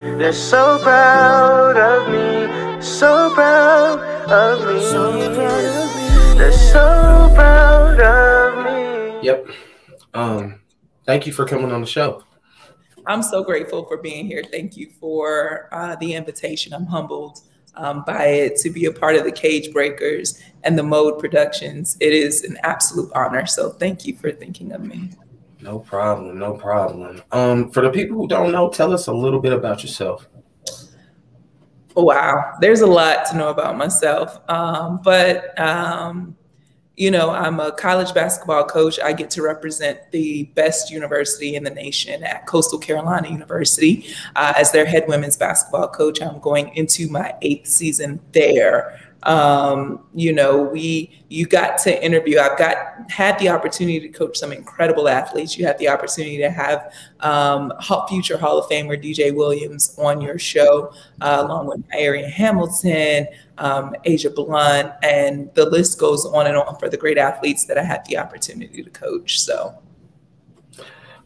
They're so proud of me, so proud of me. So proud of me. They're so proud of me. Yep. Um, thank you for coming on the show. I'm so grateful for being here. Thank you for uh, the invitation. I'm humbled um, by it to be a part of the Cage Breakers and the Mode Productions. It is an absolute honor. So thank you for thinking of me. No problem. No problem. Um, for the people who don't know, tell us a little bit about yourself. Wow, there's a lot to know about myself. Um, but um, you know, I'm a college basketball coach. I get to represent the best university in the nation at Coastal Carolina University uh, as their head women's basketball coach. I'm going into my eighth season there. Um, you know, we you got to interview. I've got had the opportunity to coach some incredible athletes. You had the opportunity to have um, future Hall of Famer DJ Williams on your show, uh, along with Arian Hamilton, um, Asia Blunt, and the list goes on and on for the great athletes that I had the opportunity to coach. So.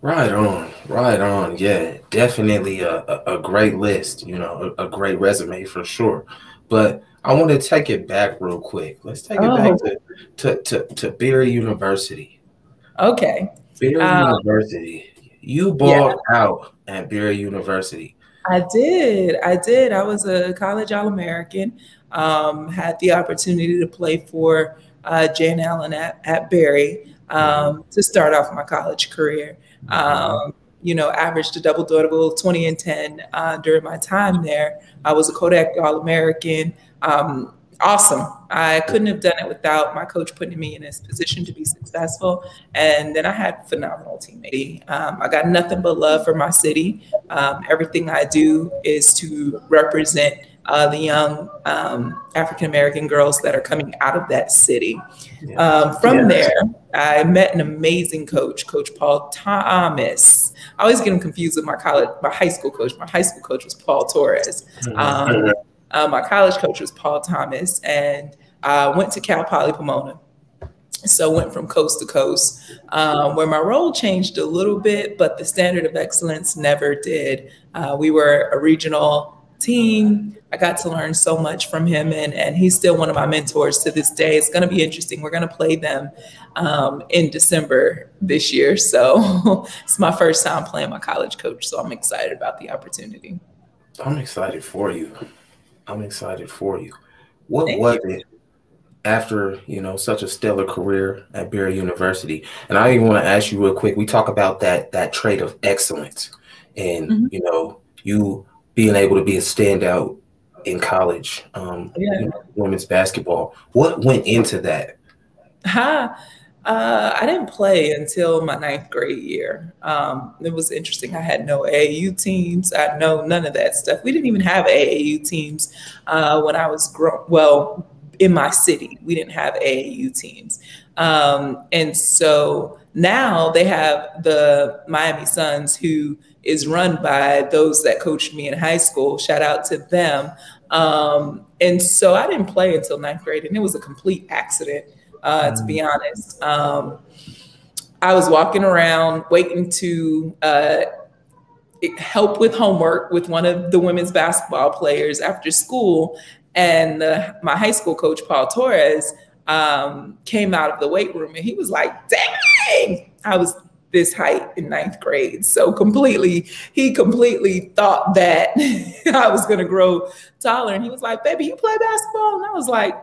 Right on, right on. Yeah, definitely a, a, a great list, you know, a, a, great resume for sure. But I want to take it back real quick. Let's take oh. it back oh. to, to, to, to Barry University. Okay. Barry um, University. You balled yeah. out at Barry University. I did. I did. I was a college All American. Um, had the opportunity to play for uh, Jane Allen at, at Barry um, to start off my college career. Um, you know, averaged a double double, 20 and 10 uh, during my time there. I was a Kodak All American um, awesome. I couldn't have done it without my coach putting me in this position to be successful. And then I had phenomenal teammates. Um, I got nothing but love for my city. Um, everything I do is to represent uh, the young um, African American girls that are coming out of that city. Yeah. Um, from yeah. there, I met an amazing coach, Coach Paul Thomas. I always get him confused with my college, my high school coach. My high school coach was Paul Torres. Mm-hmm. Um, uh, my college coach was Paul Thomas, and I went to Cal Poly Pomona. So went from coast to coast, um, where my role changed a little bit, but the standard of excellence never did. Uh, we were a regional team. I got to learn so much from him, and, and he's still one of my mentors to this day. It's going to be interesting. We're going to play them um, in December this year. So it's my first time playing my college coach. So I'm excited about the opportunity. I'm excited for you. I'm excited for you. What Thank was you. it after you know such a stellar career at Barry University? And I even want to ask you real quick. We talk about that that trait of excellence, and mm-hmm. you know you being able to be a standout in college, um, yeah. you know, women's basketball. What went into that? Ha. Uh, I didn't play until my ninth grade year. Um, it was interesting. I had no AAU teams. I know none of that stuff. We didn't even have AAU teams uh, when I was grown. Well, in my city, we didn't have AAU teams, um, and so now they have the Miami Suns, who is run by those that coached me in high school. Shout out to them. Um, and so I didn't play until ninth grade, and it was a complete accident uh, to be mm. honest. Um, I was walking around waiting to uh, help with homework with one of the women's basketball players after school. And uh, my high school coach, Paul Torres, um, came out of the weight room and he was like, dang, I was this height in ninth grade. So completely, he completely thought that I was going to grow taller. And he was like, baby, you play basketball? And I was like,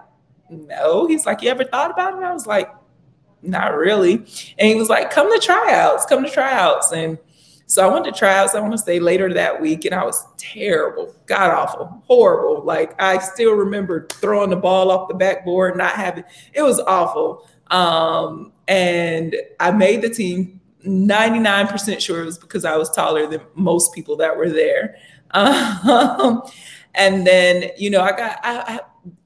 no. He's like, you ever thought about it? I was like, not really. And he was like, come to tryouts, come to tryouts. And so I went to tryouts, I want to say later that week, and I was terrible, god awful, horrible. Like I still remember throwing the ball off the backboard, not having it was awful. Um, and I made the team 99% sure it was because I was taller than most people that were there. Um, and then, you know, I got I, I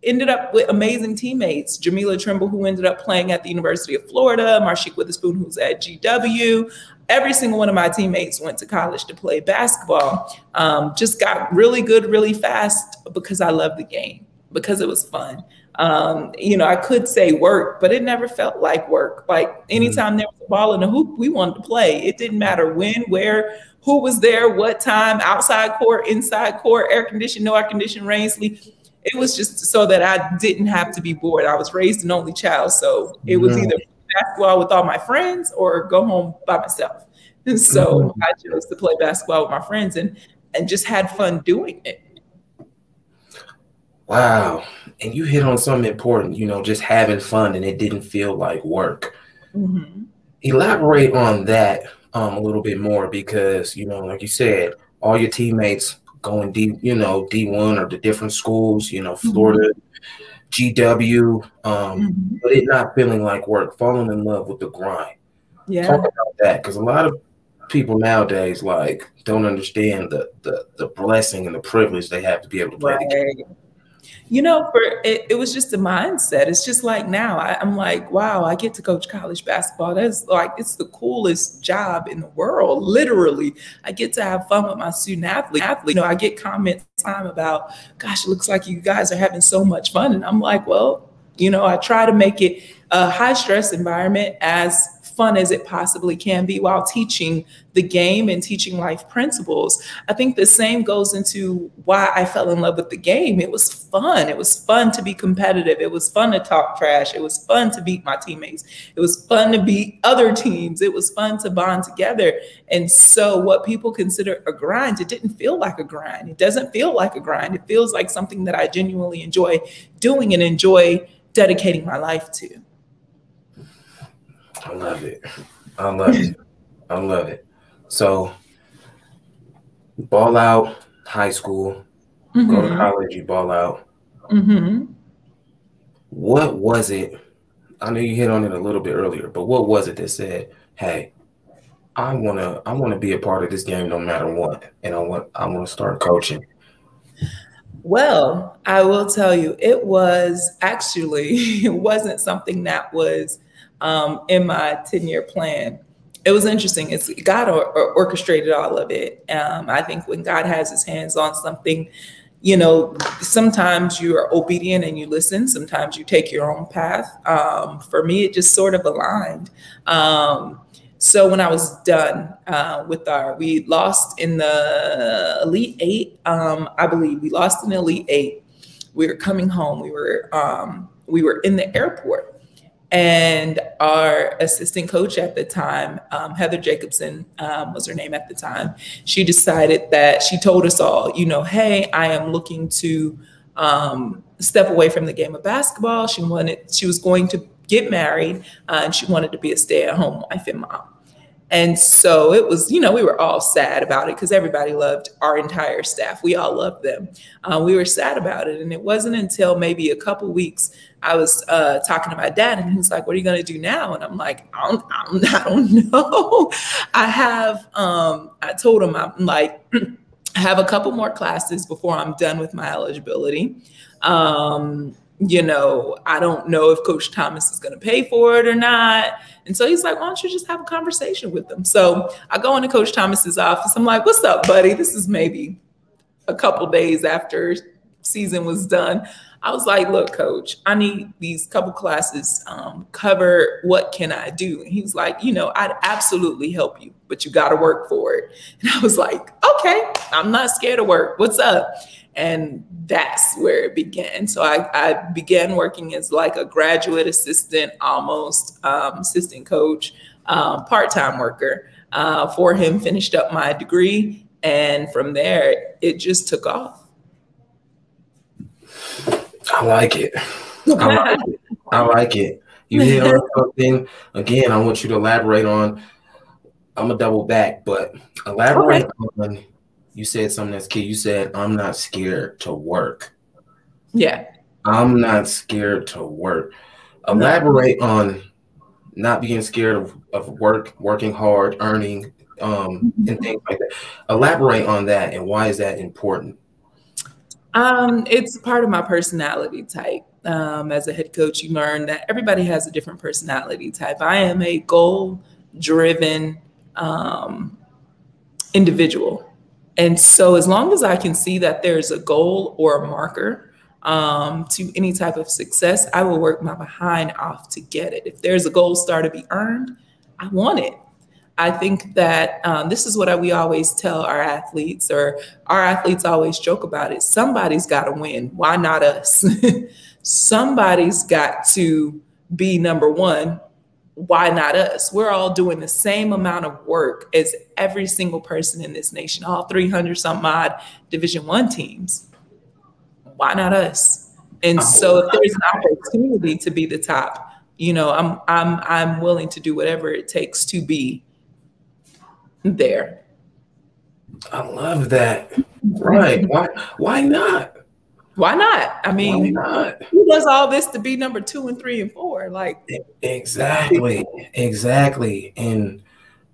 ended up with amazing teammates. Jamila Trimble, who ended up playing at the University of Florida, Marshik Witherspoon, who's at GW. Every single one of my teammates went to college to play basketball. Um, just got really good really fast because I loved the game, because it was fun. Um, you know, I could say work, but it never felt like work. Like anytime there was a ball in the hoop, we wanted to play. It didn't matter when, where, who was there, what time, outside court, inside court, air conditioned, no air conditioned, rain, sleep. It was just so that I didn't have to be bored. I was raised an only child, so it was mm-hmm. either basketball with all my friends or go home by myself. And so mm-hmm. I chose to play basketball with my friends and and just had fun doing it. Wow. And you hit on something important, you know, just having fun and it didn't feel like work. Mm-hmm. Elaborate on that um, a little bit more because, you know, like you said, all your teammates going D, you know, D1 or the different schools, you know, mm-hmm. Florida, mm-hmm. GW, um, mm-hmm. but it not feeling like work, falling in love with the grind. Yeah. Talk about that because a lot of people nowadays like don't understand the, the the blessing and the privilege they have to be able to play right. the game. You know, for it, it, was just a mindset. It's just like now I, am like, wow, I get to coach college basketball. That's like it's the coolest job in the world. Literally, I get to have fun with my student athlete. athlete. You know, I get comments time about, gosh, it looks like you guys are having so much fun, and I'm like, well, you know, I try to make it a high stress environment as fun as it possibly can be while teaching the game and teaching life principles. I think the same goes into why I fell in love with the game. It was fun. It was fun to be competitive. It was fun to talk trash. It was fun to beat my teammates. It was fun to beat other teams. It was fun to bond together. And so, what people consider a grind, it didn't feel like a grind. It doesn't feel like a grind. It feels like something that I genuinely enjoy doing and enjoy dedicating my life to. I love it. I love it. I love it. So, ball out, high school, mm-hmm. go to mm-hmm. college, you ball out. Mm-hmm. What was it? I know you hit on it a little bit earlier, but what was it that said, "Hey, I wanna, I wanna be a part of this game no matter what, and I want, I want to start coaching." Well, I will tell you, it was actually it wasn't something that was um, in my 10 year plan. It was interesting. It's God or, or orchestrated all of it. Um, I think when God has his hands on something, you know, sometimes you are obedient and you listen. Sometimes you take your own path. Um, for me, it just sort of aligned. Um, so when I was done uh, with our, we lost in the Elite Eight. Um, I believe we lost in the Elite Eight. We were coming home. We were um, we were in the airport, and our assistant coach at the time, um, Heather Jacobson um, was her name at the time, she decided that she told us all, you know, hey, I am looking to um, step away from the game of basketball. She wanted, she was going to get married uh, and she wanted to be a stay at home wife and mom. And so it was, you know, we were all sad about it because everybody loved our entire staff. We all loved them. Uh, we were sad about it. And it wasn't until maybe a couple weeks I was uh, talking to my dad, and he was like, "What are you going to do now?" And I'm like, "I don't, I don't, I don't know." I have, um, I told him I'm like, I have a couple more classes before I'm done with my eligibility. Um, you know, I don't know if Coach Thomas is going to pay for it or not. And so he's like, why don't you just have a conversation with them? So I go into Coach Thomas's office. I'm like, what's up, buddy? This is maybe a couple days after season was done. I was like, look, coach, I need these couple classes um, cover what can I do? And he was like, you know, I'd absolutely help you, but you got to work for it. And I was like, okay, I'm not scared of work. What's up? And that's where it began. So I, I began working as like a graduate assistant, almost um, assistant coach, um, part-time worker uh, for him, finished up my degree. And from there, it just took off. I like it. I like it. I like it. You hit on something again. I want you to elaborate on. I'm gonna double back, but elaborate okay. on. You said something that's key. You said I'm not scared to work. Yeah. I'm not scared to work. Elaborate no. on not being scared of, of work, working hard, earning, um, and things like that. Elaborate on that and why is that important? Um, it's part of my personality type. Um, as a head coach, you learn that everybody has a different personality type. I am a goal driven um, individual. And so, as long as I can see that there's a goal or a marker um, to any type of success, I will work my behind off to get it. If there's a gold star to be earned, I want it. I think that um, this is what I, we always tell our athletes, or our athletes always joke about it. Somebody's got to win. Why not us? Somebody's got to be number one. Why not us? We're all doing the same amount of work as every single person in this nation, all 300 some odd Division One teams. Why not us? And oh, so, if there's an opportunity to be the top, you know, I'm I'm I'm willing to do whatever it takes to be there. I love that. Right. Why why not? Why not? I mean, not? who does all this to be number two and three and four? Like exactly, exactly. And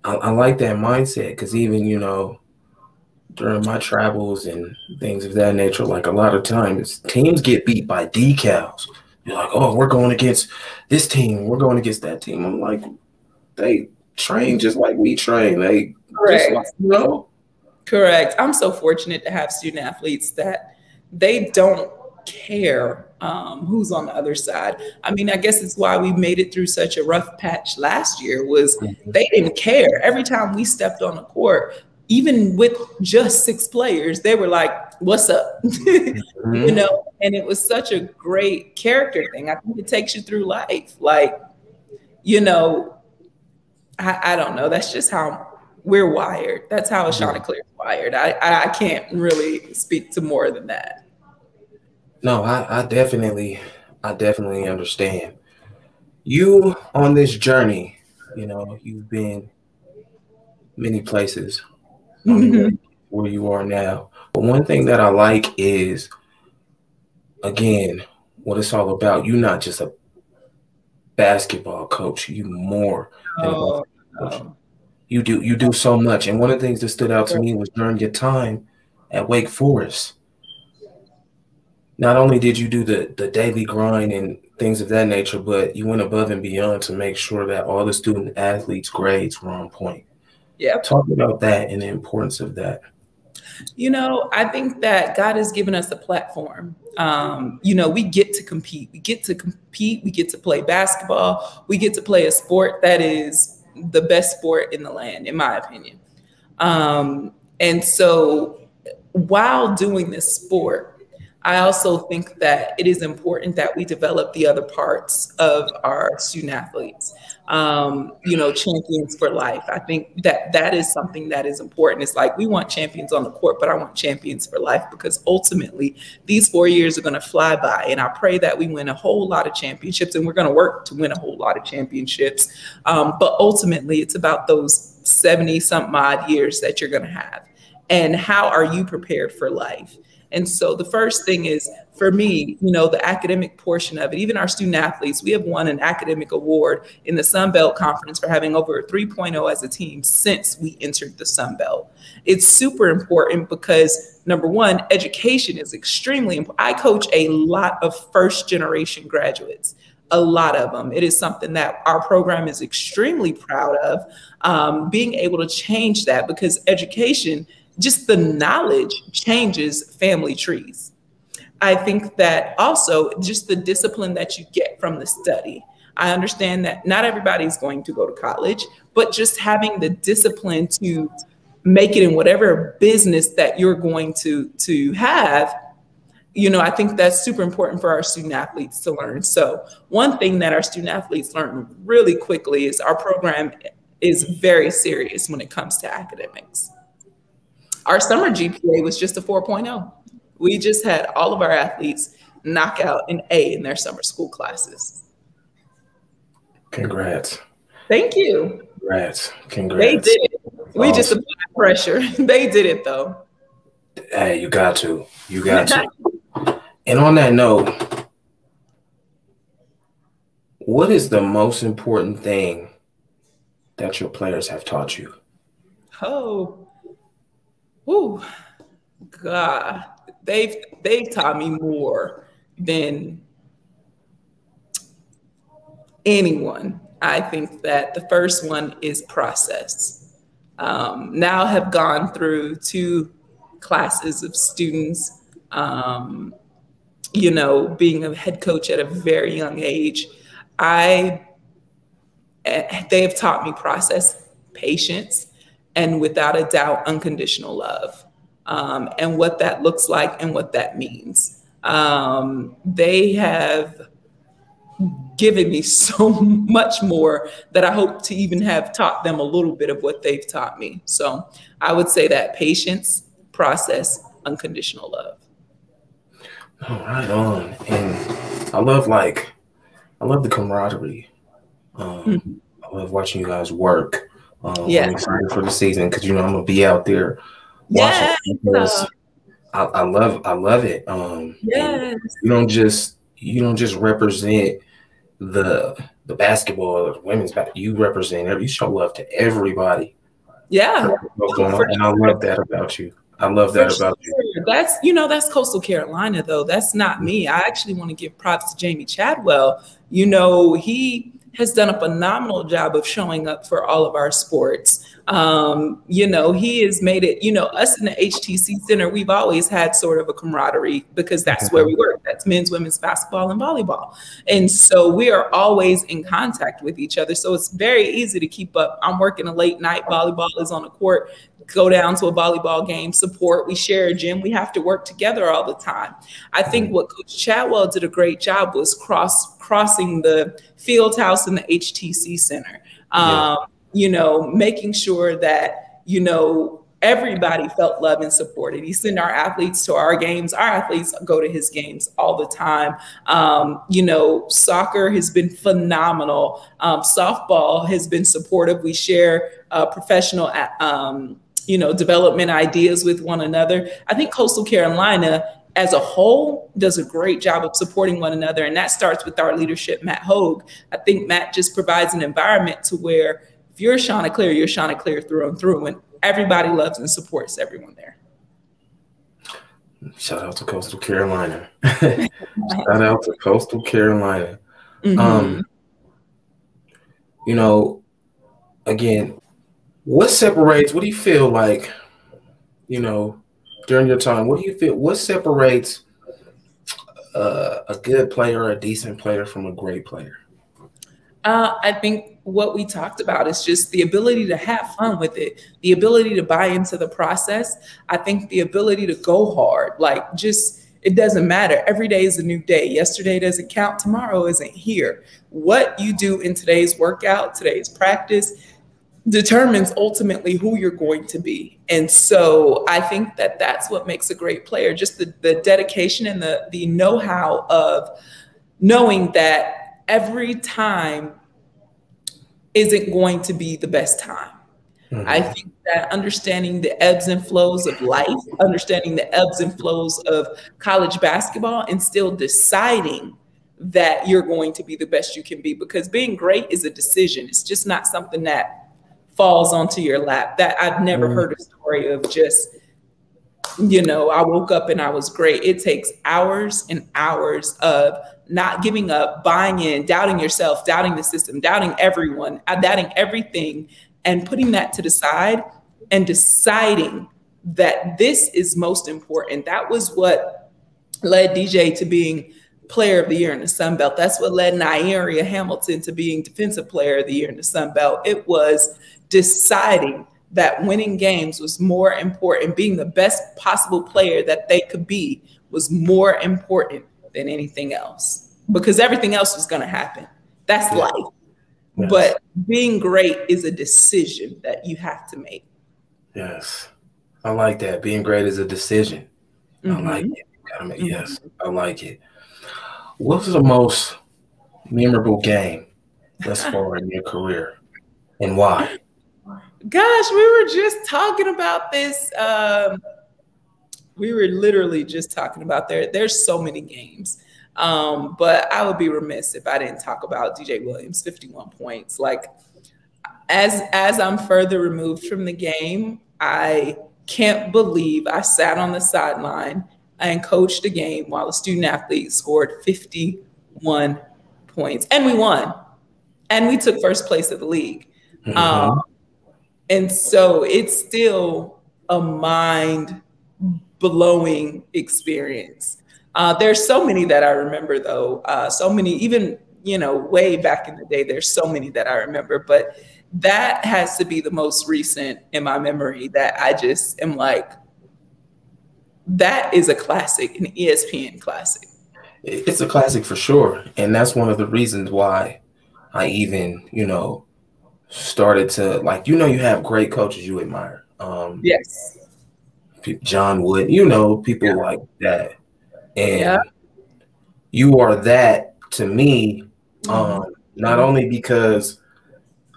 I, I like that mindset because even you know during my travels and things of that nature, like a lot of times teams get beat by decals. You're like, oh, we're going against this team, we're going against that team. I'm like, they train just like we train. They Correct. Like, you know? Correct. I'm so fortunate to have student athletes that they don't care um, who's on the other side. I mean, I guess it's why we made it through such a rough patch last year was they didn't care. Every time we stepped on the court, even with just six players, they were like, "What's up?" mm-hmm. You know, and it was such a great character thing. I think it takes you through life. Like, you know, I, I don't know. That's just how we're wired. That's how Chanticleer is wired. I, I can't really speak to more than that. No, I, I definitely, I definitely understand. You on this journey, you know, you've been many places where you are now. But one thing that I like is, again, what it's all about. You're not just a basketball coach. You more than oh, a coach. You do you do so much. And one of the things that stood out to me was during your time at Wake Forest. Not only did you do the the daily grind and things of that nature, but you went above and beyond to make sure that all the student athletes' grades were on point. Yeah. Talk about that and the importance of that. You know, I think that God has given us a platform. Um, you know, we get to compete. We get to compete. We get to play basketball. We get to play a sport that is the best sport in the land, in my opinion. Um, and so while doing this sport, I also think that it is important that we develop the other parts of our student athletes. Um, you know, champions for life. I think that that is something that is important. It's like we want champions on the court, but I want champions for life because ultimately these four years are going to fly by. And I pray that we win a whole lot of championships and we're going to work to win a whole lot of championships. Um, but ultimately, it's about those 70 something odd years that you're going to have. And how are you prepared for life? And so the first thing is for me, you know, the academic portion of it, even our student athletes, we have won an academic award in the Sun Belt Conference for having over 3.0 as a team since we entered the Sun Belt. It's super important because number one, education is extremely important. I coach a lot of first generation graduates a lot of them. It is something that our program is extremely proud of, um, being able to change that because education just the knowledge changes family trees. I think that also just the discipline that you get from the study. I understand that not everybody's going to go to college, but just having the discipline to make it in whatever business that you're going to to have you know i think that's super important for our student athletes to learn so one thing that our student athletes learn really quickly is our program is very serious when it comes to academics our summer GPA was just a 4.0. We just had all of our athletes knock out an A in their summer school classes. Congrats. Thank you. Congrats. Congrats. They did it. We awesome. just applied pressure. they did it though. Hey, you got to. You got to. and on that note, what is the most important thing that your players have taught you? Oh, Ooh, God, they've they've taught me more than anyone. I think that the first one is process. Um, now have gone through two classes of students. Um, you know, being a head coach at a very young age, I eh, they have taught me process patience, and without a doubt, unconditional love. Um, and what that looks like and what that means. Um, they have given me so much more that I hope to even have taught them a little bit of what they've taught me. So I would say that patience, process, unconditional love. Oh, right on. And I love like I love the camaraderie. Um, mm-hmm. I love watching you guys work. Um, yeah. I'm excited for the season because you know I'm gonna be out there watching. Yes. I, I, love I love it. Um, yes. You don't just you don't just represent the the basketball or the women's basketball. You represent every you show love to everybody. Yeah. And I love that about you. I love that about you. That's you know that's Coastal Carolina though. That's not me. I actually want to give props to Jamey Chadwell. You know he has done a phenomenal job of showing up for all of our sports. Um, you know, he has made it, you know, us in the HTC Center, we've always had sort of a camaraderie because that's where we work. That's men's, women's basketball, and volleyball. And so we are always in contact with each other. So it's very easy to keep up. I'm working a late night, volleyball is on the court go down to a volleyball game, support. We share a gym. We have to work together all the time. I think what Coach Chadwell did a great job was cross crossing the field house and the HTC Center. Um, yeah. You know, making sure that you know everybody felt loved and supported. He sent our athletes to our games. Our athletes go to his games all the time. Um, you know, soccer has been phenomenal. Um, softball has been supportive. We share uh, professional um, you know, development ideas with one another. I think Coastal Carolina as a whole does a great job of supporting one another. And that starts with our leadership, Matt Hogue. I think Matt just provides an environment to where if you're Chanticleer, you're Chanticleer through and through, and everybody loves and supports everyone there. Shout out to Coastal Carolina. Shout out to Coastal Carolina. Mm-hmm. Um, you know, again, what separates? What do you feel like? You know, during your time, what do you feel? What separates uh, a good player, a decent player, from a great player? Uh, I think what we talked about is just the ability to have fun with it, the ability to buy into the process. I think the ability to go hard, like just it doesn't matter. Every day is a new day. Yesterday doesn't count. Tomorrow isn't here. What you do in today's workout, today's practice, determines ultimately who you're going to be. And so I think that that's what makes a great player, just the, the dedication and the, the know-how of knowing that every time isn't going to be the best time. Mm-hmm. I think that understanding the ebbs and flows of life, understanding the ebbs and flows of college basketball, and still deciding that you're going to be the best you can be because being great is a decision. It's just not something that falls onto your lap. That I've never mm. heard a story of just, you know, I woke up and I was great. It takes hours and hours of not giving up, buying in, doubting yourself, doubting the system, doubting everyone, uh, doubting everything, and putting that to the side and deciding that this is most important. That was what led DJ to being player of the year in the Sun Belt. That's what led Nairia Hamilton to being defensive player of the year in the Sun Belt. It was deciding that winning games was more important, being the best possible player that they could be was more important than anything else because everything else was going to happen. That's yeah. life. Yes. But being great is a decision that you have to make. Yes. I like that. Being great is a decision. Mm-hmm. I like it. mm-hmm. Yes, I like it. What was the most memorable game thus far in your career and why? Gosh, we were just talking about this. Um, we were literally just talking about there. There's so many games. Um, but I would be remiss if I didn't talk about DJ Williams, 51 points. Like as as I'm further removed from the game, I can't believe I sat on the sideline and coached a game while a student athlete scored 51 points. And we won. And we took first place of the league. Mm-hmm. Um, and so it's still a mind blowing experience. Uh, there's so many that I remember, though. Uh, so many, even you know, way back in the day. There's so many that I remember. But that has to be the most recent in my memory that I just am like, that is a classic, an ESPN classic. It's a classic for sure. And that's one of the reasons why I even, you know, started to like, you know, you have great coaches you admire. Um, yes. John Wood, you know, people yeah. like that. And yeah. you are that to me, mm-hmm. um, not only because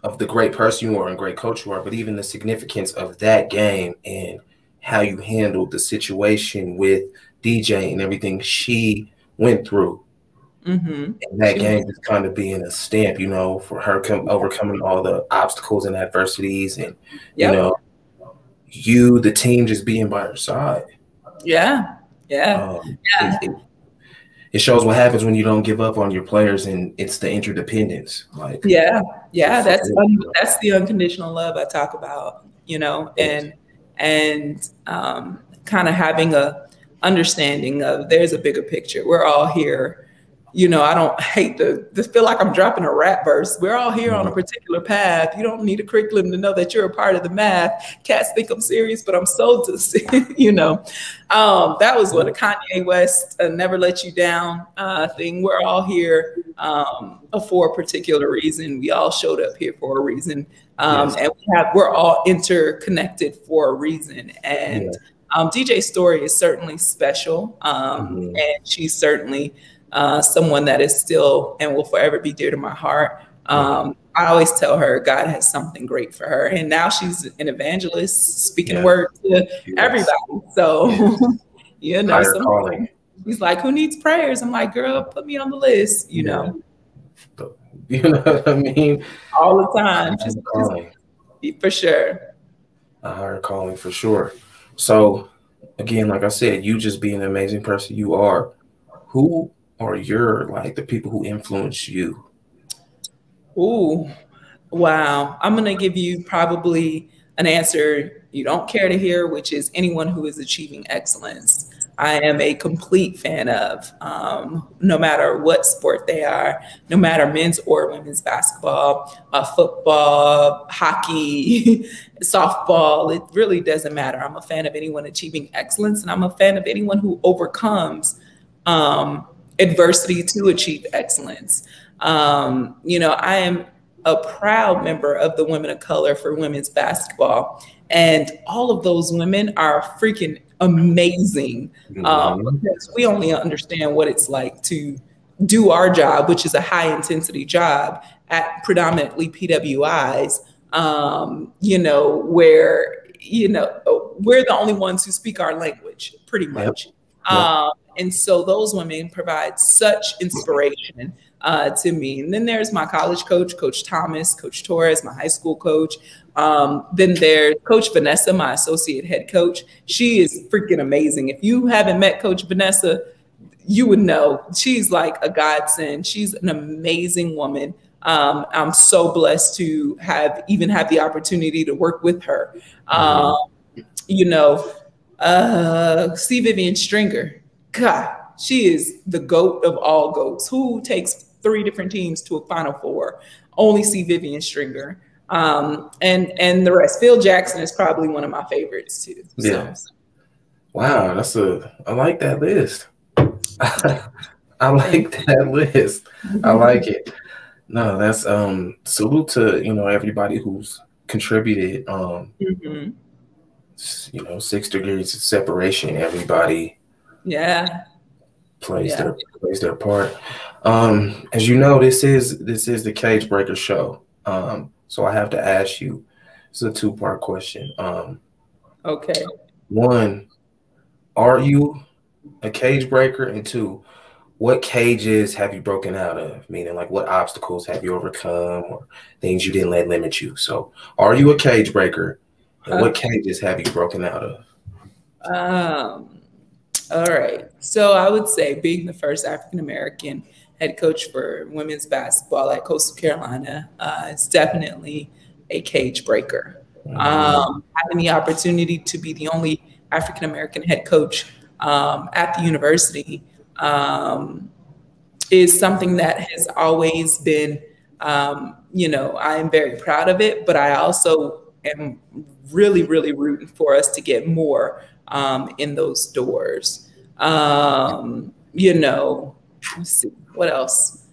of the great person you are and great coach you are, but even the significance of that game and how you handled the situation with DJ and everything she went through. Mm-hmm. And that game just kind of being a stamp, you know, for her com- overcoming all the obstacles and adversities, and yep. you know, you the team just being by her side. Yeah, yeah, um, yeah. It, it, it shows what happens when you don't give up on your players and it's the interdependence like yeah yeah that's un, that's the unconditional love i talk about you know and and um, kind of having a understanding of there's a bigger picture we're all here you know, I don't hate to, to feel like I'm dropping a rap verse. We're all here on a mm-hmm. particular path. You don't need a curriculum to know that you're a part of the math. Cats think I'm serious, but I'm so to you know. Um, that was what a Kanye West uh, "Never Let You Down" uh, thing. We're all here um, for a particular reason. We all showed up here for a reason, um, yes. and we have we're all interconnected for a reason. And yeah. Um, DJ Story is certainly special, um, mm-hmm. and she's certainly uh, someone that is still and will forever be dear to my heart. Um, I always tell her God has something great for her, and now she's an evangelist, speaking yeah. word to yes. everybody. So, you know, he's like, "Who needs prayers?" I'm like, "Girl, put me on the list." You yeah. know. You know what I mean? All the time, just, just, for sure. A higher calling for sure. So, again, like I said, you just being an amazing person you are. Who or your like the people who influence you? Ooh, wow. I'm gonna give you probably an answer you don't care to hear, which is anyone who is achieving excellence. I am a complete fan of, um, no matter what sport they are, no matter men's or women's basketball, uh, football, hockey, softball. It really doesn't matter. I'm a fan of anyone achieving excellence, and I'm a fan of anyone who overcomes um, adversity to achieve excellence. Um, you know, I am a proud member of the Women of Color for Women's Basketball. And all of those women are freaking amazing um, because we only understand what it's like to do our job, which is a high intensity job at predominantly PWIs, um, you know, where, you know, we're the only ones who speak our language pretty much. Yep. Yep. Um, and so those women provide such inspiration uh, to me. And then there's my college coach, Coach Thomas, Coach Torres, my high school coach. Um, then there's Coach Vanessa, my associate head coach. She is freaking amazing. If you haven't met Coach Vanessa, you would know she's like a godsend. She's an amazing woman. Um, I'm so blessed to have even have the opportunity to work with her. Um, you know, uh, C. Vivian Stringer, God, she is the goat of all goats. Who takes three different teams to a Final Four? Only C. Vivian Stringer. Um, and and the rest. Phil Jackson is probably one of my favorites too. So. Yeah. Wow, that's a. I like that list. I like that list. I like it. No, that's um salute to you know everybody who's contributed. Um, mm-hmm. you know, six degrees of separation. Everybody yeah plays yeah. their plays their part. Um, as you know, this is this is the Cage Breaker show. Um, so I have to ask you. It's a two part question. Um, okay. One, are you a cage breaker? And two, what cages have you broken out of? Meaning, like, what obstacles have you overcome, or things you didn't let limit you? So, are you a cage breaker? And what cages have you broken out of? Um, all right. So I would say being the first African American head coach for women's basketball at Coastal Carolina uh, is definitely a cage breaker. Mm-hmm. Um, having the opportunity to be the only African American head coach um, at the university um, is something that has always been Um, you know, I am very proud of it, but I also am really, really rooting for us to get more um, in those doors. Um, you know, let's see, what else?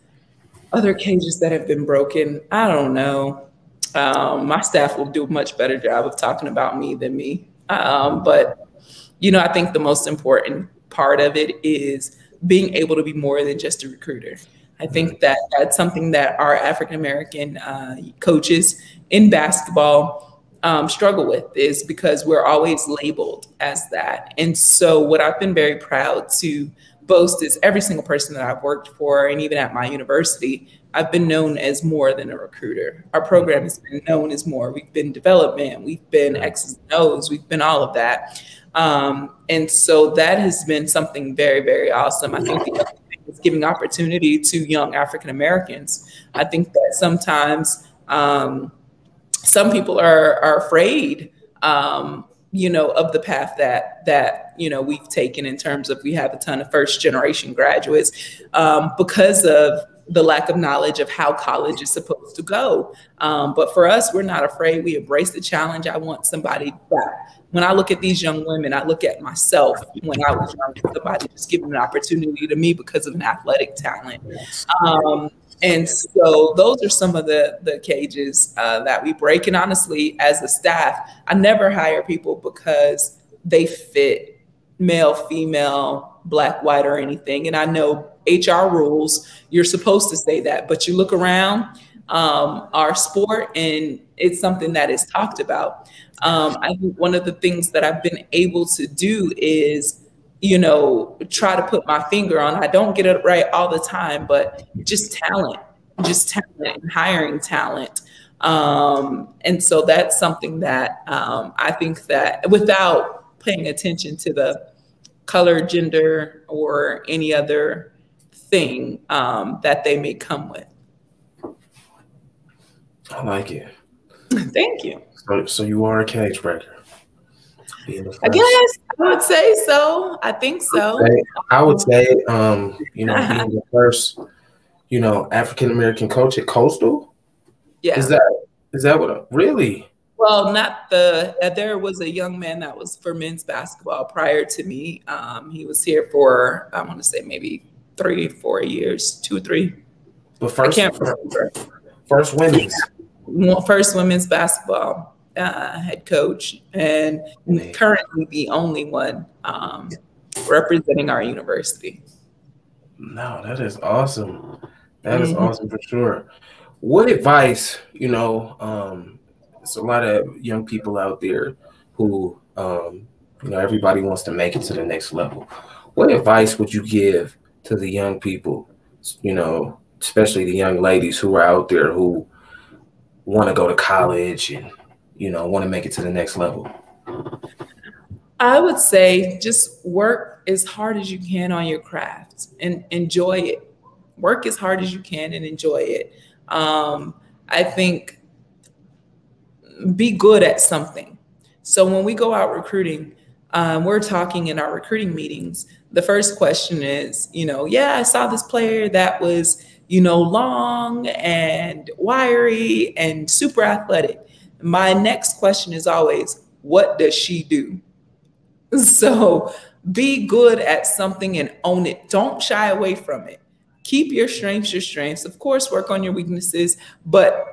Other cages that have been broken. I don't know. Um, my staff will do a much better job of talking about me than me. Um, but, you know, I think the most important part of it is being able to be more than just a recruiter. I think that that's something that our African American uh, coaches in basketball um, struggle with is because we're always labeled as that. And so, what I've been very proud to boast is every single person that I've worked for, and even at my university, I've been known as more than a recruiter. Our program has been known as more. We've been development, we've been X's and O's, we've been all of that. Um, and so that has been something very, very awesome. I think the other thing is giving opportunity to young African Americans. I think that sometimes um, some people are, are afraid um, you know of the path that that you know we've taken in terms of we have a ton of first generation graduates um, because of the lack of knowledge of how college is supposed to go. Um, but for us we're not afraid. We embrace the challenge. I want somebody that when i look at these young women i look at myself when i was young somebody just giving an opportunity to me because of an athletic talent. Um, and so those are some of the the cages uh, that we break. And honestly, as a staff, I never hire people because they fit male, female, black, white, or anything. And I know HR rules, you're supposed to say that, but you look around um, our sport and it's something that is talked about. Um, I think one of the things that I've been able to do is you know, try to put my finger on. I don't get it right all the time, but just talent, just talent and hiring talent. Um, and so that's something that um, I think that without paying attention to the color, gender, or any other thing um, that they may come with. I like it. Thank you. So, so you are a cage breaker. I guess I would say so. I think so. I would say, um, you know, being the first, you know, African American coach at Coastal. Yeah. Is that is that what? I, really? Well, not the. Uh, there was a young man that was for men's basketball prior to me. Um, he was here for I want to say maybe three, four years, two or three. But first, I can't remember. First women's. First women's basketball uh, head coach and currently the only one um, representing our university. No, that is awesome. That is mm-hmm. awesome for sure. What advice, you know, um, there's a lot of young people out there who, um, you know, everybody wants to make it to the next level. What advice would you give to the young people, you know, especially the young ladies who are out there who want to go to college and you know, want to make it to the next level? I would say just work as hard as you can on your craft and enjoy it. Work as hard as you can and enjoy it. Um, I think be good at something. So when we go out recruiting, um, we're talking in our recruiting meetings. The first question is, you know, yeah, I saw this player that was, you know, long and wiry and super athletic my next question is always, what does she do? So be good at something and own it. Don't shy away from it. Keep your strengths your strengths. Of course, work on your weaknesses, but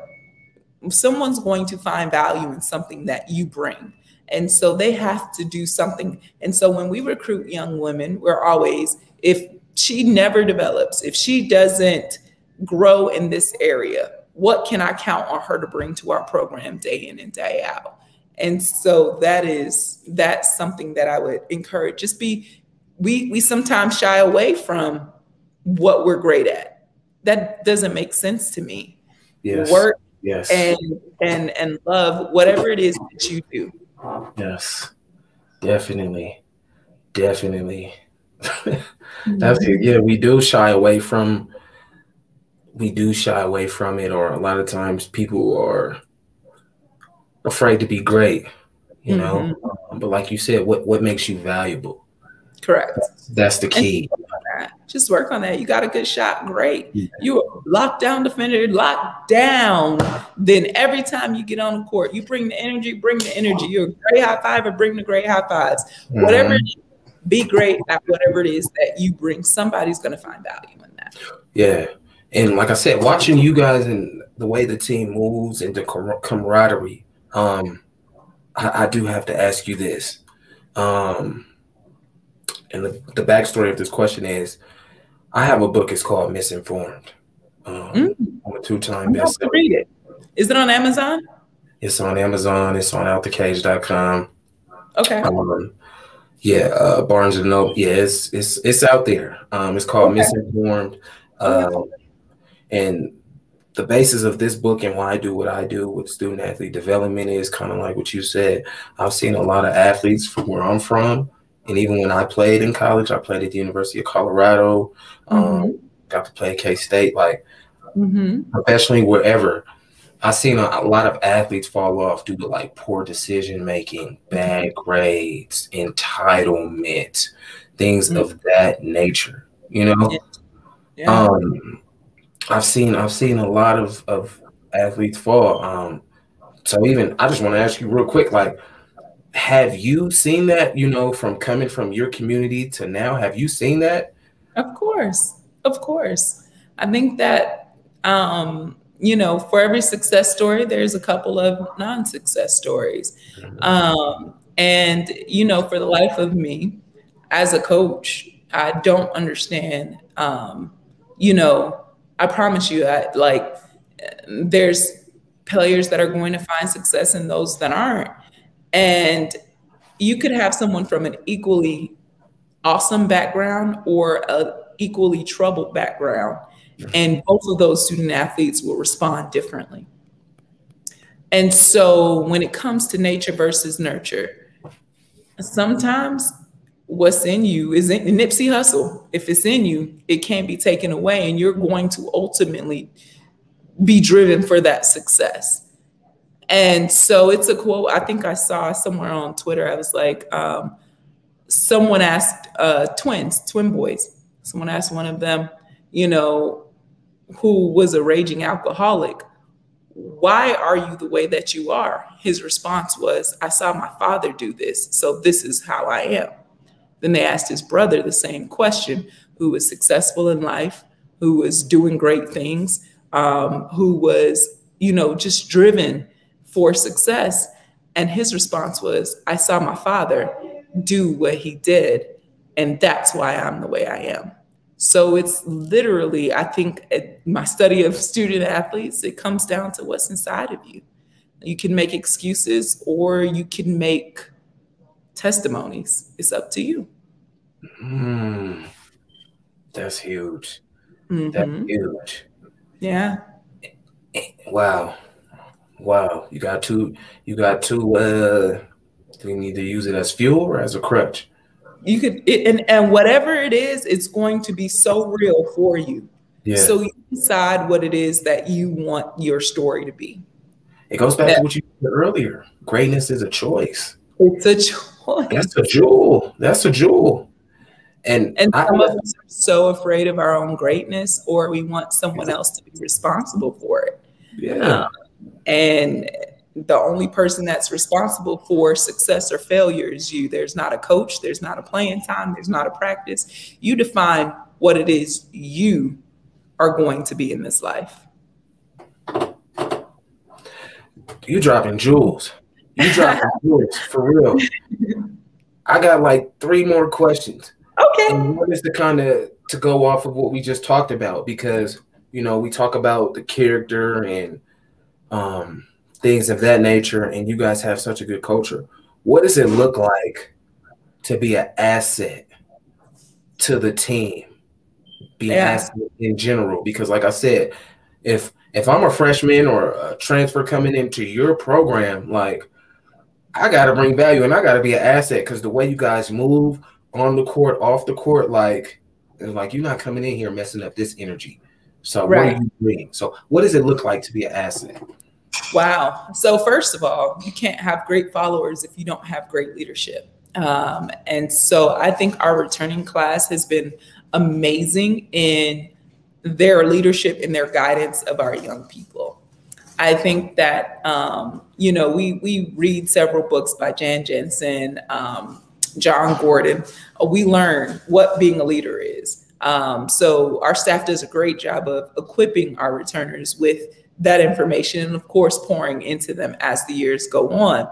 someone's going to find value in something that you bring. And so they have to do something. And so when we recruit young women, we're always, if she never develops, if she doesn't grow in this area, what can I count on her to bring to our program day in and day out? And so that is that's something that I would encourage. Just be we we sometimes shy away from what we're great at. That doesn't make sense to me. Yes. Work yes. and and and love whatever it is that you do. Yes. Definitely. Definitely. That's. Yeah, we do shy away from we do shy away from it, or a lot of times people are afraid to be great, you know. Mm-hmm. Um, but like you said, what what makes you valuable? Correct. That's the key. Just work on that. You got a good shot. Great. Yeah. You are locked down defender, locked down. Then every time you get on the court, you bring the energy, bring the energy. You're a great high five or bring the great high fives. Mm-hmm. Whatever be great at whatever it is that you bring. Somebody's going to find value in that. Yeah. And like I said, watching you guys and the way the team moves and the camaraderie, um, I, I do have to ask you this. Um, and the, the backstory of this question is I have a book, it's called Misinformed. Um, mm. I'm a two time bestseller. Read it. Is it on Amazon? It's on Amazon, it's on outthecage.com. Okay. Um, yeah, uh, Barnes and Noble. Yeah, it's it's it's out there. Um, it's called okay. Misinformed. Um, and the basis of this book and why I do what I do with student athlete development is kind of like what you said. I've seen a lot of athletes from where I'm from, and even when I played in college, I played at the University of Colorado. Um, mm-hmm. Um, got to play at K State, like mm-hmm. professionally wherever. I've seen a, a, lot of athletes fall off due to like poor decision making, bad grades, entitlement, things mm-hmm. of that nature. You know, yeah. Yeah. um, I've seen I've seen a lot of of athletes fall. Um, so even I just want to ask you real quick, like, have you seen that? You know, from coming from your community to now, have you seen that? Of course, of course. I think that um, you know, for every success story, there's a couple of non-success stories. Mm-hmm. Um, and you know, for the life of me, as a coach, I don't understand. Um, you know, I promise you that like there's players that are going to find success and those that aren't. And you could have someone from an equally awesome background or a equally troubled background. And both of those student athletes will respond differently. And so when it comes to nature versus nurture, sometimes what's in you is in Nipsey Hussle. If it's in you, it can't be taken away, and you're going to ultimately be driven for that success. And so it's a quote I think I saw somewhere on Twitter. I was like, um, someone asked uh, twins, twin boys. Someone asked one of them, you know, who was a raging alcoholic, why are you the way that you are? His response was, I saw my father do this, so this is how I am. Then they asked his brother the same question, who was successful in life, who was doing great things, um, who was, you know, just driven for success. And his response was, I saw my father do what he did, and that's why I'm the way I am. So it's literally, I think, my study of student athletes, it comes down to what's inside of you. You can make excuses or you can make testimonies. It's up to you. Mm, that's huge. Mm-hmm. That's huge. Yeah. Wow. Wow. You got two you got two uh do you need to use it as fuel or as a crutch? You could it, and, and whatever it is, it's going to be so real for you. Yeah. So you decide what it is that you want your story to be. It goes back to what you said earlier. Greatness is a choice. It's a choice. That's a jewel. That's a jewel. And and some I, of us are so afraid of our own greatness, or we want someone else to be responsible for it. Yeah. Um, and the only person that's responsible for success or failure is you. There's not a coach, there's not a playing time, there's not a practice. You define what it is you are going to be in this life. You dropping jewels. You dropping jewels for real. I got like three more questions. Okay. And one is to kind of to go off of what we just talked about because you know we talk about the character and um things of that nature, and you guys have such a good culture. What does it look like to be an asset to the team? Be an asset in general, because like I said, if if I'm a freshman or a transfer coming into your program, like I got to bring value and I got to be an asset because the way you guys move on the court, off the court, like it's like you're not coming in here messing up this energy. So right. what are you bringing? So what does it look like to be an asset? Wow. So first of all, you can't have great followers if you don't have great leadership. Um, and so I think our returning class has been amazing in their leadership and their guidance of our young people. I think that um, you know we we read several books by Jan Jensen, um, Jon Gordon. We learn what being a leader is. Um, so our staff does a great job of equipping our returners with that information, and of course pouring into them as the years go on.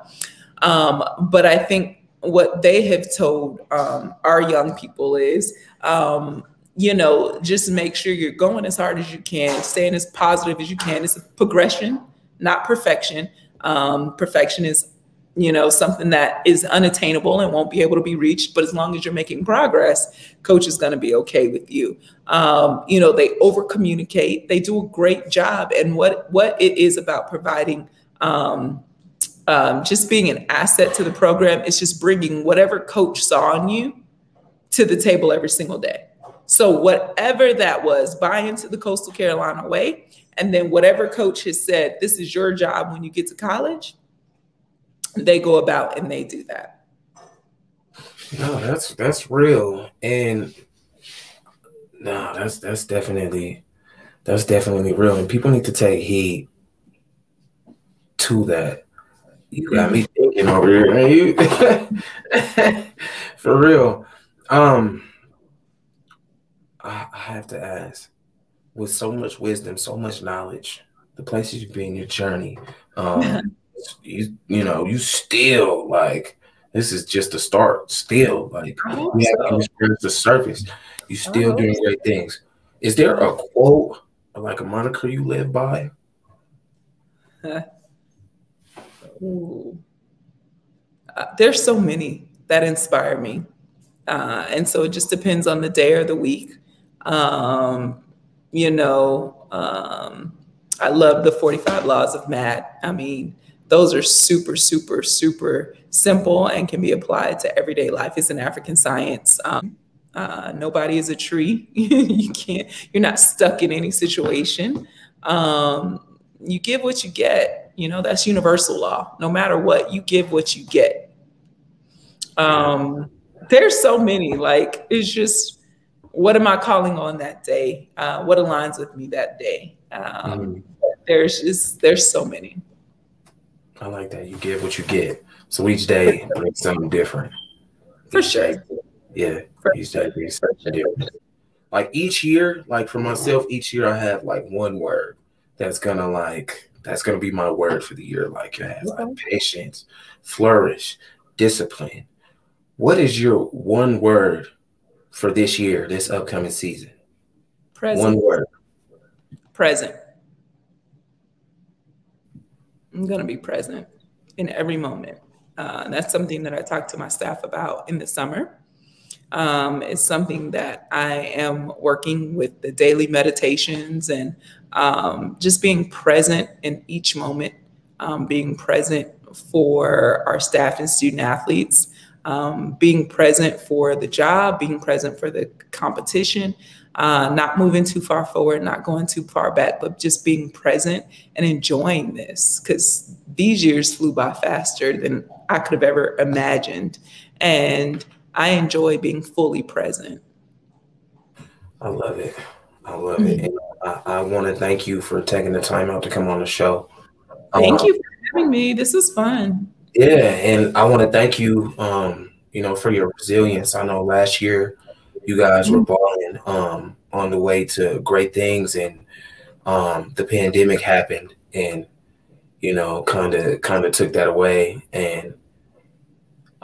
Um, but I think what they have told um, our young people is um, you know, just make sure you're going as hard as you can, staying as positive as you can. It's a progression, not perfection. Um, perfection is, you know, something that is unattainable and won't be able to be reached. But as long as you're making progress, coach is going to be okay with you. Um, you know, they over communicate. They do a great job. And what what it is about providing. Um, um, just being an asset to the program is just bringing whatever coach saw in you to the table every single day. So whatever that was, buy into the Coastal Carolina way. And then whatever coach has said, this is your job when you get to college, they go about and they do that. No, that's that's real. And no, that's that's definitely that's definitely real. And people need to take heed to that. You got me thinking over here. You for real. Um I, I have to ask, with so much wisdom, so much knowledge, the places you've been, your journey, um, you you know, you still like this is just the start. Still, like we haven't experienced the surface. You still doing great things. Is there a quote or like a moniker you live by? Ooh. Uh, there's so many that inspire me. Uh, and so it just depends on the day or the week. Um, you know, um, I love the 45 laws of Maat. I mean, those are super, super, super simple and can be applied to everyday life. It's an African science. Um, uh, nobody is a tree. you can't, you're not stuck in any situation. Um, you give what you get. You know, that's universal law. No matter what, you give what you get. Um, there's so many, like, it's just, what am I calling on that day? Uh, what aligns with me that day? Um, mm. There's just there's so many. I like that. You get what you get. So each day brings something different. For each sure. Day, yeah. For each day brings something different. Like each year, like for myself, each year I have like one word that's gonna like that's gonna be my word for the year. Like I have like patience, flourish, discipline. What is your one word for this year, this upcoming season? Present. One word. Present. I'm going to be present in every moment. Uh, that's something that I talk to my staff about in the summer. Um, it's something that I am working with the daily meditations and um, just being present in each moment, um, being present for our staff and student athletes, um, being present for the job, being present for the competition, uh, not moving too far forward, not going too far back, but just being present and enjoying this because these years flew by faster than I could have ever imagined. And I enjoy being fully present. I love it. I love it. And I, I want to thank you for taking the time out to come on the show. Thank um, you for having me. This is fun. Yeah, and I want to thank you, um, you know, for your resilience. I know last year you guys were balling um, on the way to great things, and um, the pandemic happened, and you know, kind of kind of took that away, and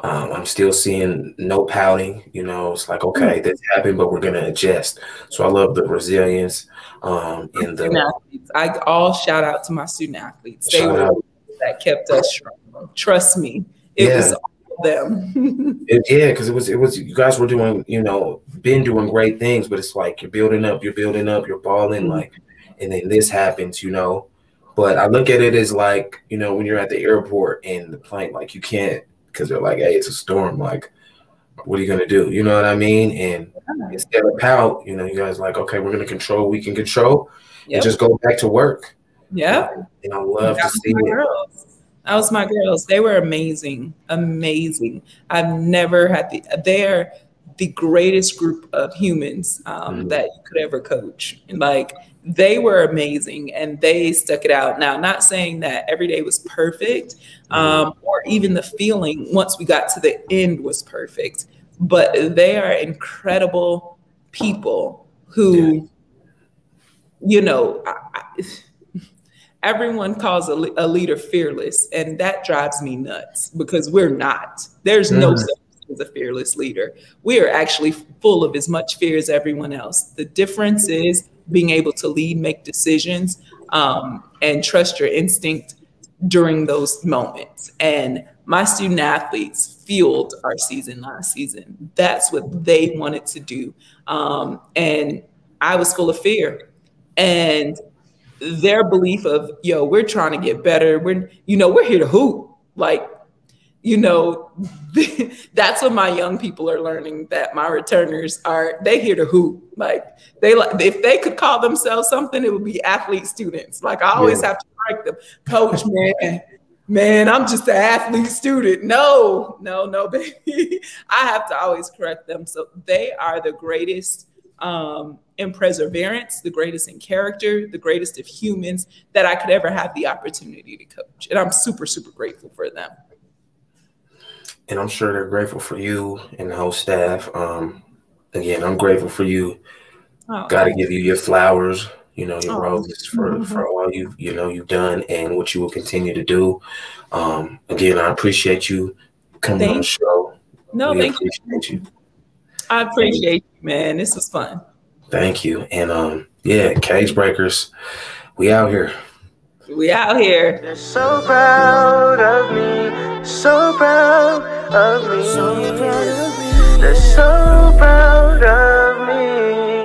um, I'm still seeing no pouting. You know, it's like okay, this happened, but we're gonna adjust. So I love the resilience um, in the. Athletes. I all shout out to my student athletes. They were out. that kept us strong. Trust me, it yeah. was all them. it, yeah, because it was it was you guys were doing you know been doing great things, but it's like you're building up, you're building up, you're balling mm-hmm. like, and then this happens, you know. But I look at it as like you know when you're at the airport and the plane like you can't because they're like hey it's a storm like what are you gonna do? You know what I mean? And instead of pout, you know, you guys like, okay, we're gonna control we can control yep. and just go back to work. Yeah. And I love to see it. That was my girls. They were amazing, amazing. I've never had the. They're the greatest group of humans um, mm-hmm. that you could ever coach. And like they were amazing and they stuck it out. Now, not saying that every day was perfect mm-hmm. um, or even the feeling once we got to the end was perfect, but they are incredible people who, yeah. you know, I, I, everyone calls a, a, leader fearless, and that drives me nuts because we're not. There's mm. no such as a fearless leader. We are actually full of as much fear as everyone else. The difference is being able to lead, make decisions, um, and trust your instinct during those moments. And my student athletes fueled our season last season. That's what they wanted to do. Um, and I was full of fear. And their belief of, yo, we're trying to get better. We're, you know, we're here to hoop. Like, you know, that's what my young people are learning that my returners are, they here to hoop. Like they like if they could call themselves something, it would be athlete students. Like I always yeah. have to correct them. Coach, man, man, I'm just an athlete student. No, no, no, baby. I have to always correct them. So they are the greatest um, in perseverance, the greatest in character, the greatest of humans that I could ever have the opportunity to coach. And I'm super, super grateful for them and I'm sure they're grateful for you and the whole staff. Um, again, I'm grateful for you. Oh, Got to give you your flowers, you know, your oh. roses for mm-hmm. for all you you know you've done and what you will continue to do. Um, again, I appreciate you coming thank on the show. No, we thank appreciate you. you. I appreciate you, man. This was fun. Thank you, and um, yeah, Cagebreakers, we out here. We out here. They're so proud of me, so proud of me. So proud of me. They're so proud of me.